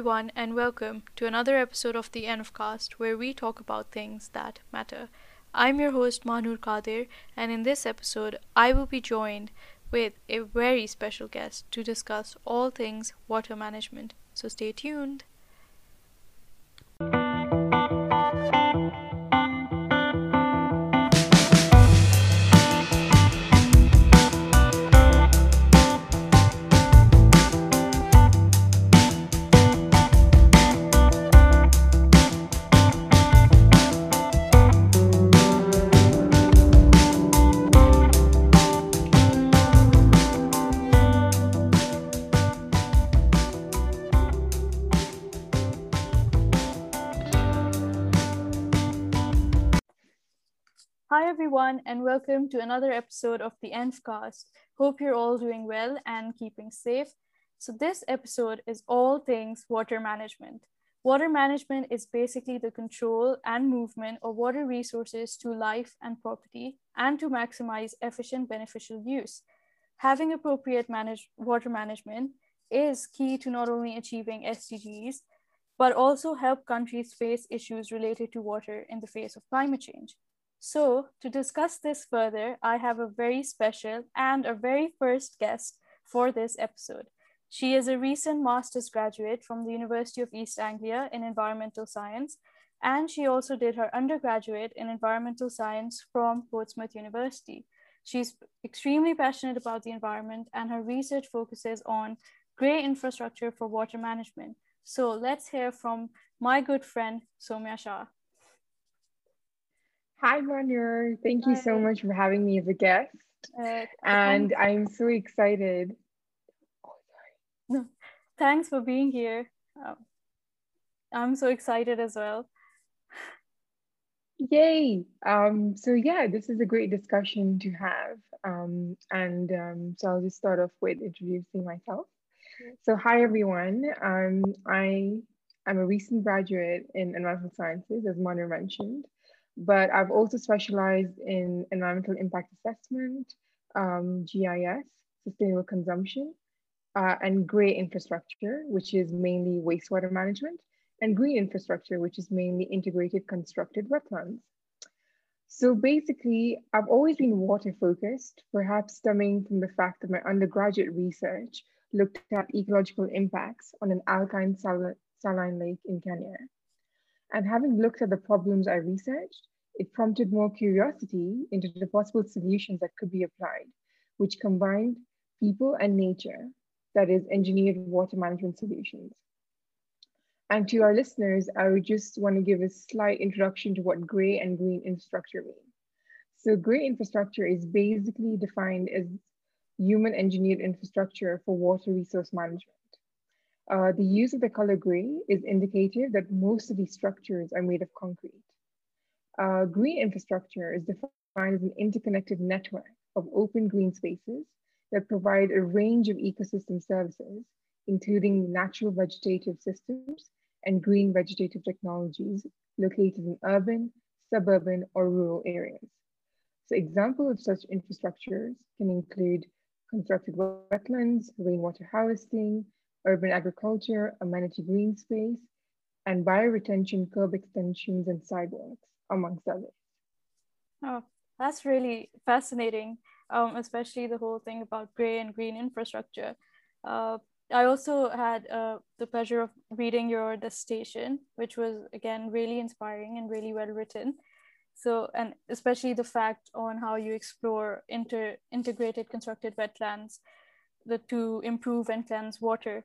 everyone, and welcome to another episode of the ENVCast, where we talk about things that matter. I'm your host Manur Kadir, and in this episode, I will be joined with a very special guest to discuss all things water management. So stay tuned. Everyone, and welcome to another episode of the ENVCast. Hope you're all doing well and keeping safe. So, this episode is all things water management. Water management is basically the control and movement of water resources to life and property and to maximize efficient beneficial use. Having appropriate manage- water management is key to not only achieving SDGs, but also help countries face issues related to water in the face of climate change. So, to discuss this further, I have a very special and a very first guest for this episode. She is a recent master's graduate from the University of East Anglia in environmental science, and she also did her undergraduate in environmental science from Portsmouth University. She's extremely passionate about the environment, and her research focuses on grey infrastructure for water management. So, let's hear from my good friend, Sowmya Shah. Hi, Manur. Thank you so much for having me as a guest. Uh, and I'm so excited. Oh, no, thanks for being here. Um, I'm so excited as well. Yay. Um, so, yeah, this is a great discussion to have. Um, and um, so I'll just start off with introducing myself. So, hi, everyone. Um, I am a recent graduate in environmental sciences, as Manur mentioned but I've also specialized in environmental impact assessment, um, GIS, sustainable consumption, uh, and gray infrastructure, which is mainly wastewater management, and green infrastructure, which is mainly integrated constructed wetlands. So basically, I've always been water focused, perhaps stemming from the fact that my undergraduate research looked at ecological impacts on an alkaline saline lake in Kenya. And having looked at the problems I researched, it prompted more curiosity into the possible solutions that could be applied, which combined people and nature, that is, engineered water management solutions. And to our listeners, I would just want to give a slight introduction to what gray and green infrastructure mean. So gray infrastructure is basically defined as human engineered infrastructure for water resource management. Uh, the use of the color gray is indicative that most of these structures are made of concrete. Uh, green infrastructure is defined as an interconnected network of open green spaces that provide a range of ecosystem services, including natural vegetative systems and green vegetative technologies located in urban, suburban, or rural areas. So examples of such infrastructures can include constructed wetlands, rainwater harvesting, urban agriculture, amenity green space, and bioretention curb extensions and sidewalks, amongst others. Oh, that's really fascinating, um, especially the whole thing about gray and green infrastructure. Uh, I also had uh, the pleasure of reading your dissertation, which was again really inspiring and really well written. So, and especially the fact on how you explore inter integrated constructed wetlands the, to improve and cleanse water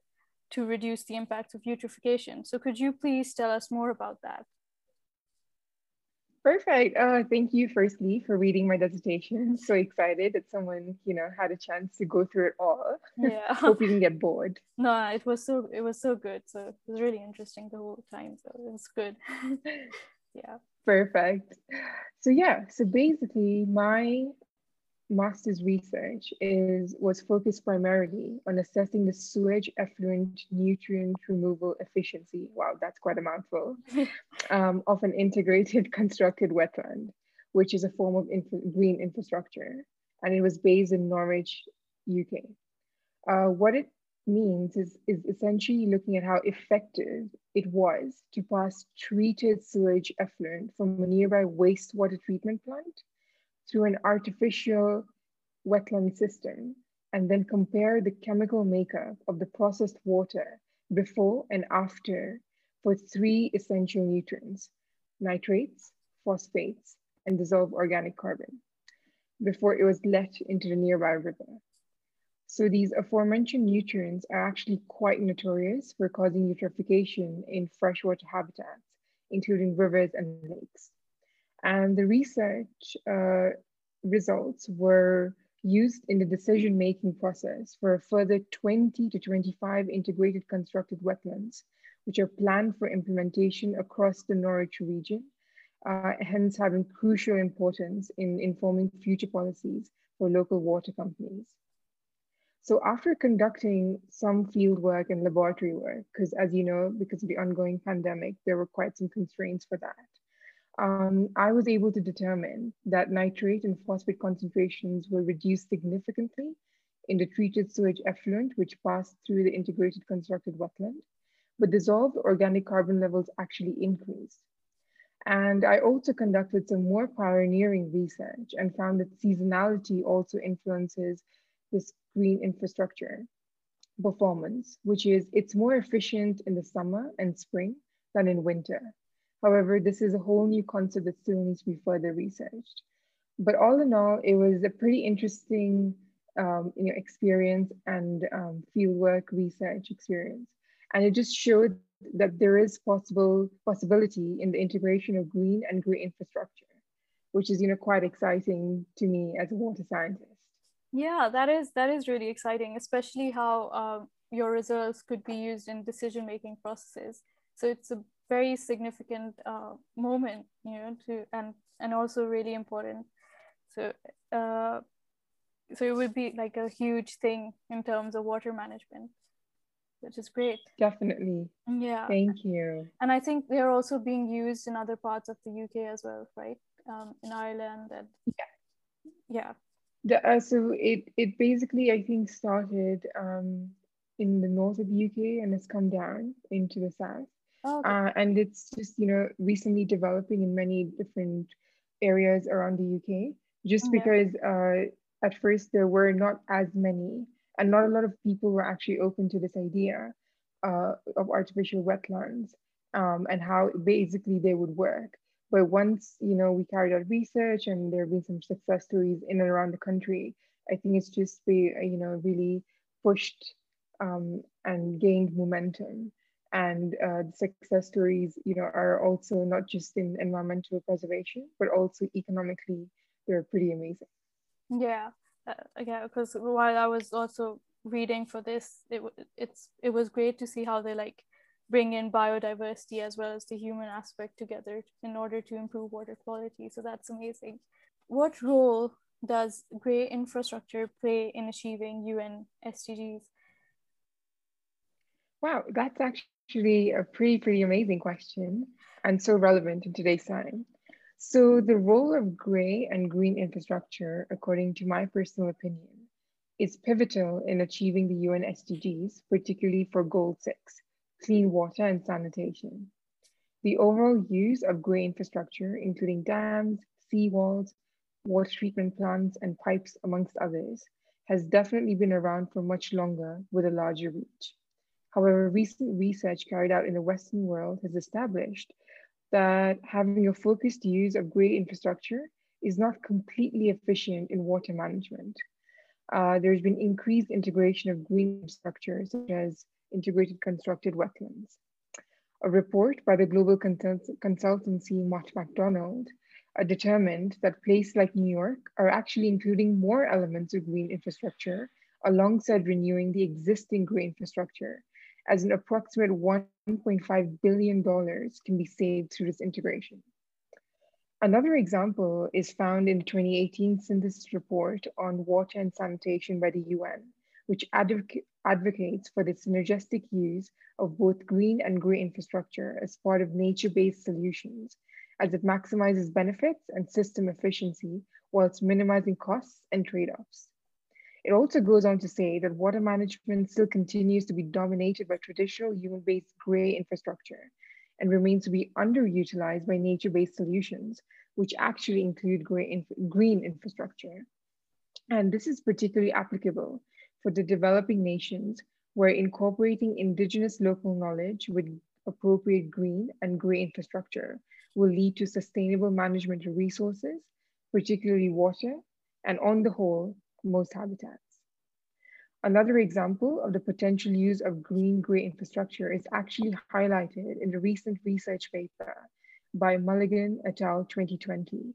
to reduce the impacts of eutrophication. So could you please tell us more about that? Perfect. Uh, thank you, firstly, for reading my dissertation. So excited that someone, you know, had a chance to go through it all. Yeah. Hope you didn't get bored. No, it was so it was so good. So it was really interesting the whole time. So it was good. yeah. Perfect. So yeah, so basically my master's research is was focused primarily on assessing the sewage effluent nutrient removal efficiency. Wow, that's quite a mouthful. um, of an integrated constructed wetland, which is a form of infra green infrastructure, and it was based in Norwich, UK. Uh, what it means is, is essentially looking at how effective it was to pass treated sewage effluent from a nearby wastewater treatment plant through an artificial wetland system and then compare the chemical makeup of the processed water before and after for three essential nutrients, nitrates, phosphates, and dissolved organic carbon, before it was let into the nearby river. So these aforementioned nutrients are actually quite notorious for causing eutrophication in freshwater habitats, including rivers and lakes. And the research uh, results were used in the decision-making process for a further 20 to 25 integrated constructed wetlands, which are planned for implementation across the Norwich region, uh, hence having crucial importance in informing future policies for local water companies. So after conducting some field work and laboratory work, because as you know, because of the ongoing pandemic, there were quite some constraints for that. Um, I was able to determine that nitrate and phosphate concentrations were reduced significantly in the treated sewage effluent, which passed through the integrated constructed wetland, but dissolved organic carbon levels actually increased. And I also conducted some more pioneering research and found that seasonality also influences this green infrastructure performance, which is it's more efficient in the summer and spring than in winter. However, this is a whole new concept that still needs to be further researched. But all in all, it was a pretty interesting um, you know, experience and um, fieldwork research experience. And it just showed that there is possible possibility in the integration of green and green infrastructure, which is you know, quite exciting to me as a water scientist yeah that is that is really exciting especially how uh, your results could be used in decision making processes so it's a very significant uh, moment you know to and and also really important. So uh, so it would be like a huge thing in terms of water management which is great. Definitely. Yeah. Thank you. And i think they're also being used in other parts of the uk as well right? Um, in ireland and yeah. Yeah. The, uh, so it it basically I think started um, in the north of the UK and it's come down into the south. Oh, okay. uh, and it's just you know recently developing in many different areas around the UK. Just Yeah. because uh, at first there were not as many, and not a lot of people were actually open to this idea uh, of artificial wetlands um, and how basically they would work. But once you know we carried out research and there have been some success stories in and around the country, I think it's just be you know really pushed um, and gained momentum. And uh, the success stories, you know, are also not just in environmental preservation, but also economically, they're pretty amazing. Yeah, uh, yeah. Because while I was also reading for this, it it's it was great to see how they like bring in biodiversity as well as the human aspect together in order to improve water quality. So that's amazing. What role does grey infrastructure play in achieving UN SDGs? Wow, that's actually a pretty, pretty amazing question and so relevant in today's time. So the role of gray and green infrastructure, according to my personal opinion, is pivotal in achieving the UN SDGs, particularly for goal six, clean water and sanitation. The overall use of grey infrastructure, including dams, seawalls, water treatment plants, and pipes, amongst others, has definitely been around for much longer with a larger reach. However, recent research carried out in the Western world has established that having a focused use of grey infrastructure is not completely efficient in water management. Uh, there's been increased integration of green infrastructure, such as integrated constructed wetlands. A report by the global consultancy Mott MacDonald uh, determined that places like New York are actually including more elements of green infrastructure alongside renewing the existing green infrastructure as an approximate $1.5 billion can be saved through this integration. Another example is found in the 2018 synthesis report on water and sanitation by the UN, which advocates for the synergistic use of both green and grey infrastructure as part of nature-based solutions, as it maximizes benefits and system efficiency whilst minimizing costs and trade-offs. It also goes on to say that water management still continues to be dominated by traditional human-based gray infrastructure and remains to be underutilized by nature-based solutions, which actually include inf green infrastructure. And this is particularly applicable for the developing nations where incorporating indigenous local knowledge with appropriate green and gray infrastructure will lead to sustainable management of resources, particularly water, and on the whole, most habitats. Another example of the potential use of green-gray infrastructure is actually highlighted in the recent research paper by Mulligan et al. 2020,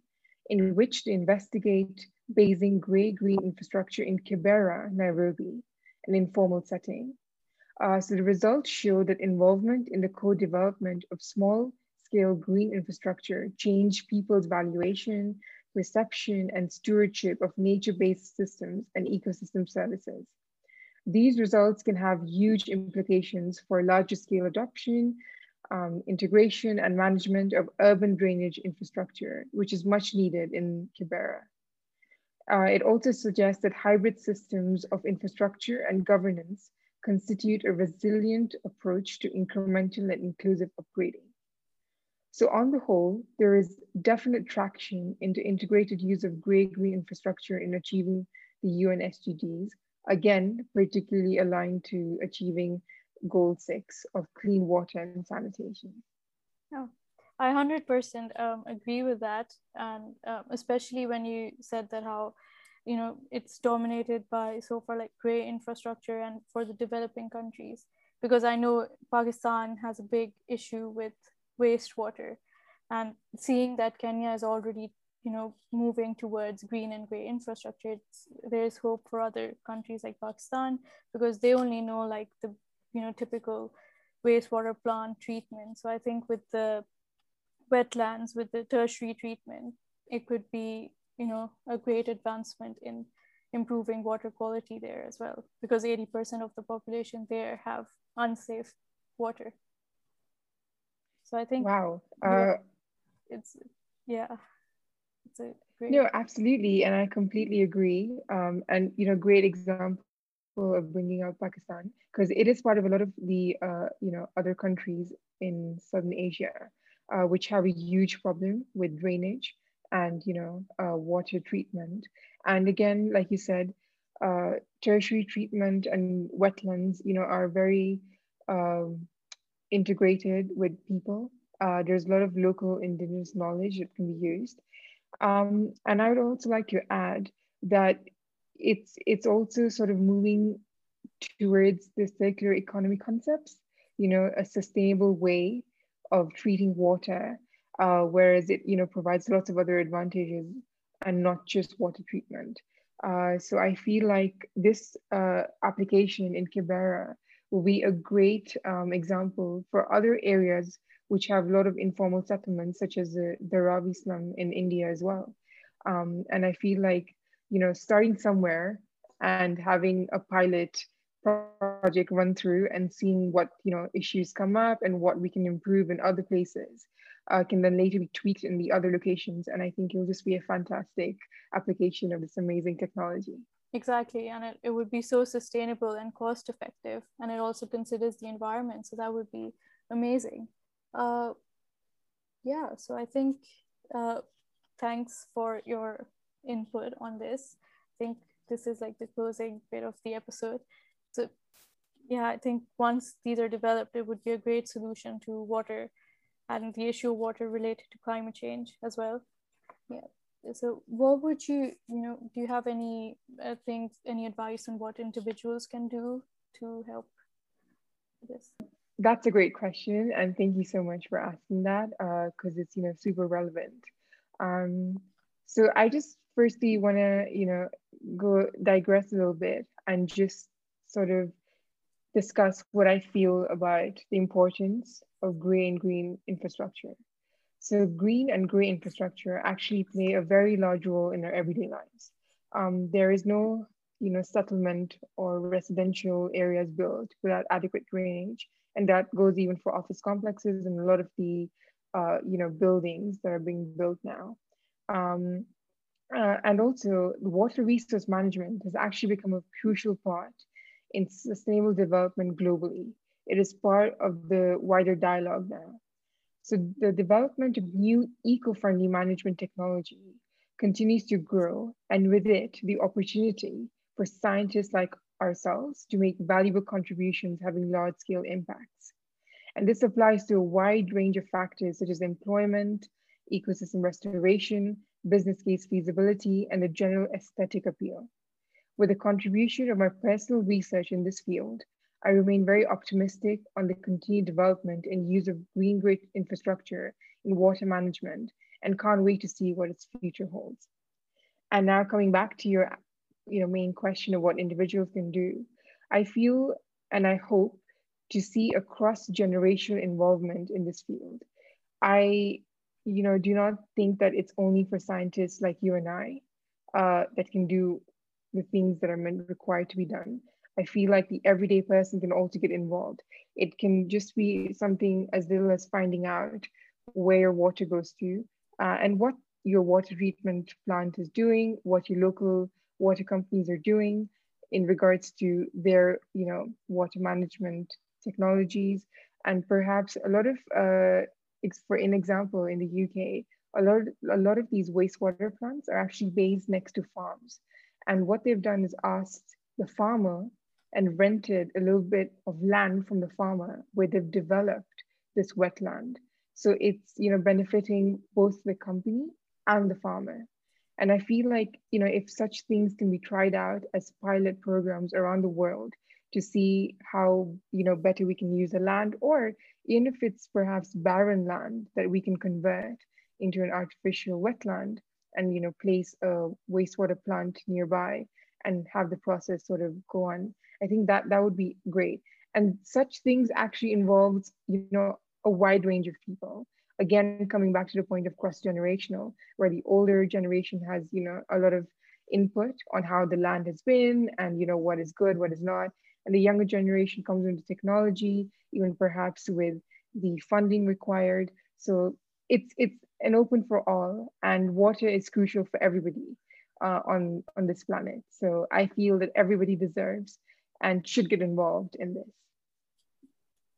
in which they investigate basing gray-green infrastructure in Kibera, Nairobi, an informal setting. Uh, so the results show that involvement in the co-development of small-scale green infrastructure changed people's valuation, perception, and stewardship of nature-based systems and ecosystem services. These results can have huge implications for larger scale adoption, um, integration and management of urban drainage infrastructure, which is much needed in Kibera. Uh, it also suggests that hybrid systems of infrastructure and governance constitute a resilient approach to incremental and inclusive upgrading. So on the whole, there is definite traction into integrated use of gray-green infrastructure in achieving the UN SDGs, again, particularly aligned to achieving goal six of clean water and sanitation. Oh, I 100% um, agree with that. And um, especially when you said that how, you know, it's dominated by so far like gray infrastructure and for the developing countries, because I know Pakistan has a big issue with wastewater. And seeing that Kenya is already you know moving towards green and gray infrastructure there's hope for other countries like pakistan because they only know like the you know typical wastewater plant treatment. So i think with the wetlands with the tertiary treatment it could be you know a great advancement in improving water quality there as well because 80% of the population there have unsafe water so i think wow. uh, it's yeah it's a great no absolutely and i completely agree um, and you know great example of bringing out pakistan because it is part of a lot of the uh, you know other countries in southern asia uh, which have a huge problem with drainage and you know uh, water treatment. And again like you said uh, tertiary treatment and wetlands you know are very um, integrated with people uh, there's a lot of local indigenous knowledge that can be used um, and I would also like to add that it's it's also sort of moving towards the circular economy concepts, you know, a sustainable way of treating water, uh, whereas it, you know, provides lots of other advantages and not just water treatment. Uh, so I feel like this uh, application in Kibera will be a great um, example for other areas which have a lot of informal settlements, such as the, Dharavi slum in India as well. Um, and I feel like, you know, starting somewhere and having a pilot project run through and seeing what, you know, issues come up and what we can improve in other places uh, can then later be tweaked in the other locations. And I think it will just be a fantastic application of this amazing technology. Exactly, and it, it would be so sustainable and cost effective, and it also considers the environment, so that would be amazing uh, yeah, so I think uh, thanks for your input on this. I think this is like the closing bit of the episode. So yeah, I think once these are developed, it would be a great solution to water and the issue of water related to climate change as well. Yeah. So what would you, you know, do you have any uh, things, any advice on what individuals can do to help this? That's a great question, and thank you so much for asking that because uh, it's you know super relevant. Um, so I just firstly want to you know go digress a little bit and just sort of discuss what I feel about the importance of gray and green infrastructure. So green and gray infrastructure actually play a very large role in our everyday lives. Um, there is no you know settlement or residential areas built without adequate drainage and that goes even for office complexes and a lot of the uh, you know buildings that are being built now. Um, Uh, and also, water resource management has actually become a crucial part in sustainable development globally. It is part of the wider dialogue now. So the development of new eco-friendly management technology continues to grow, and with it, the opportunity for scientists like ourselves to make valuable contributions having large-scale impacts. And this applies to a wide range of factors such as employment, ecosystem restoration, business case feasibility, and the general aesthetic appeal. With the contribution of my personal research in this field, I remain very optimistic on the continued development and use of green grid infrastructure in water management and can't wait to see what its future holds. And now coming back to your you know, main question of what individuals can do, I feel and I hope to see a cross-generational involvement in this field. I, you know, do not think that it's only for scientists like you and I uh, that can do the things that are meant required to be done. I feel like the everyday person can also get involved. It can just be something as little as finding out where your water goes to uh, and what your water treatment plant is doing, what your local water companies are doing in regards to their, you know, water management technologies. And perhaps a lot of, uh, for an example, in the UK, a lot, a lot of these wastewater plants are actually based next to farms. And what they've done is asked the farmer and rented a little bit of land from the farmer where they've developed this wetland. So it's you know benefiting both the company and the farmer. And I feel like you know if such things can be tried out as pilot programs around the world to see how you know better we can use the land, or even if it's perhaps barren land that we can convert into an artificial wetland and you know place a wastewater plant nearby and have the process sort of go on I think that that would be great. And such things actually involves, you know, a wide range of people. Again, coming back to the point of cross-generational, where the older generation has, you know, a lot of input on how the land has been and, you know, what is good, what is not. And the younger generation comes into technology, even perhaps with the funding required. So it's it's an open for all, and water is crucial for everybody uh, on on this planet. So I feel that everybody deserves and should get involved in this.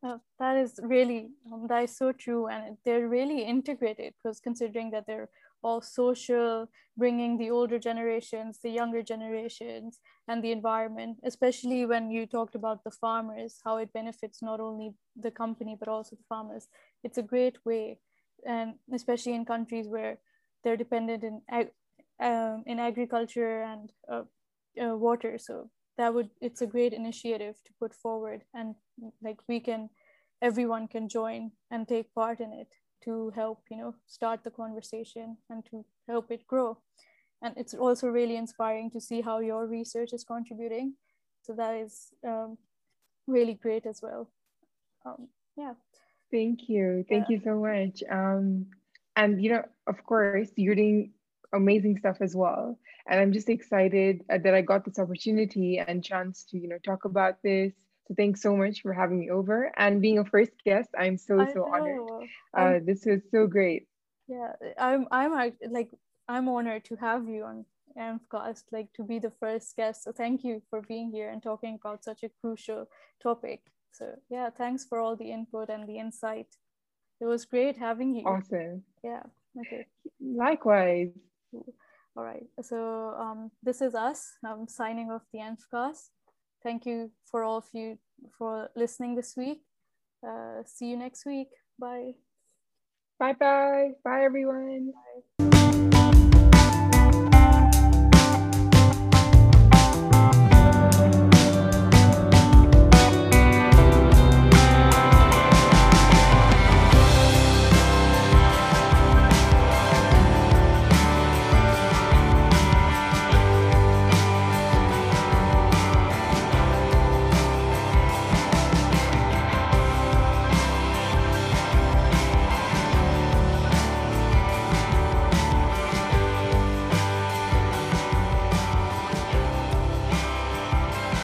Oh, that is really um, that is so true, and they're really integrated because considering that they're all social, bringing the older generations, the younger generations, and the environment. Especially when you talked about the farmers, how it benefits not only the company but also the farmers. It's a great way, and especially in countries where they're dependent in ag- um, in agriculture and uh, uh, water. So that would it's a great initiative to put forward and like we can everyone can join and take part in it to help you know start the conversation and to help it grow. And it's also really inspiring to see how your research is contributing. So that is um, really great as well. Um, yeah. Thank you. Thank yeah. you so much. Um, and you know of course you're doing amazing stuff as well. And I'm just excited uh, that I got this opportunity and chance to, you know, talk about this. So thanks so much for having me over and being a first guest. I'm so I so know. honored. Uh, this was so great. Yeah, I'm I'm like I'm honored to have you on ENVCast, like to be the first guest. So thank you for being here and talking about such a crucial topic. So yeah, thanks for all the input and the insight. It was great having you. Awesome. Yeah. Okay. Likewise. All right. So um, this is us. I'm signing off the ENVCast. Thank you for all of you for listening this week. Uh, see you next week. Bye. Bye bye. Bye everyone. Bye.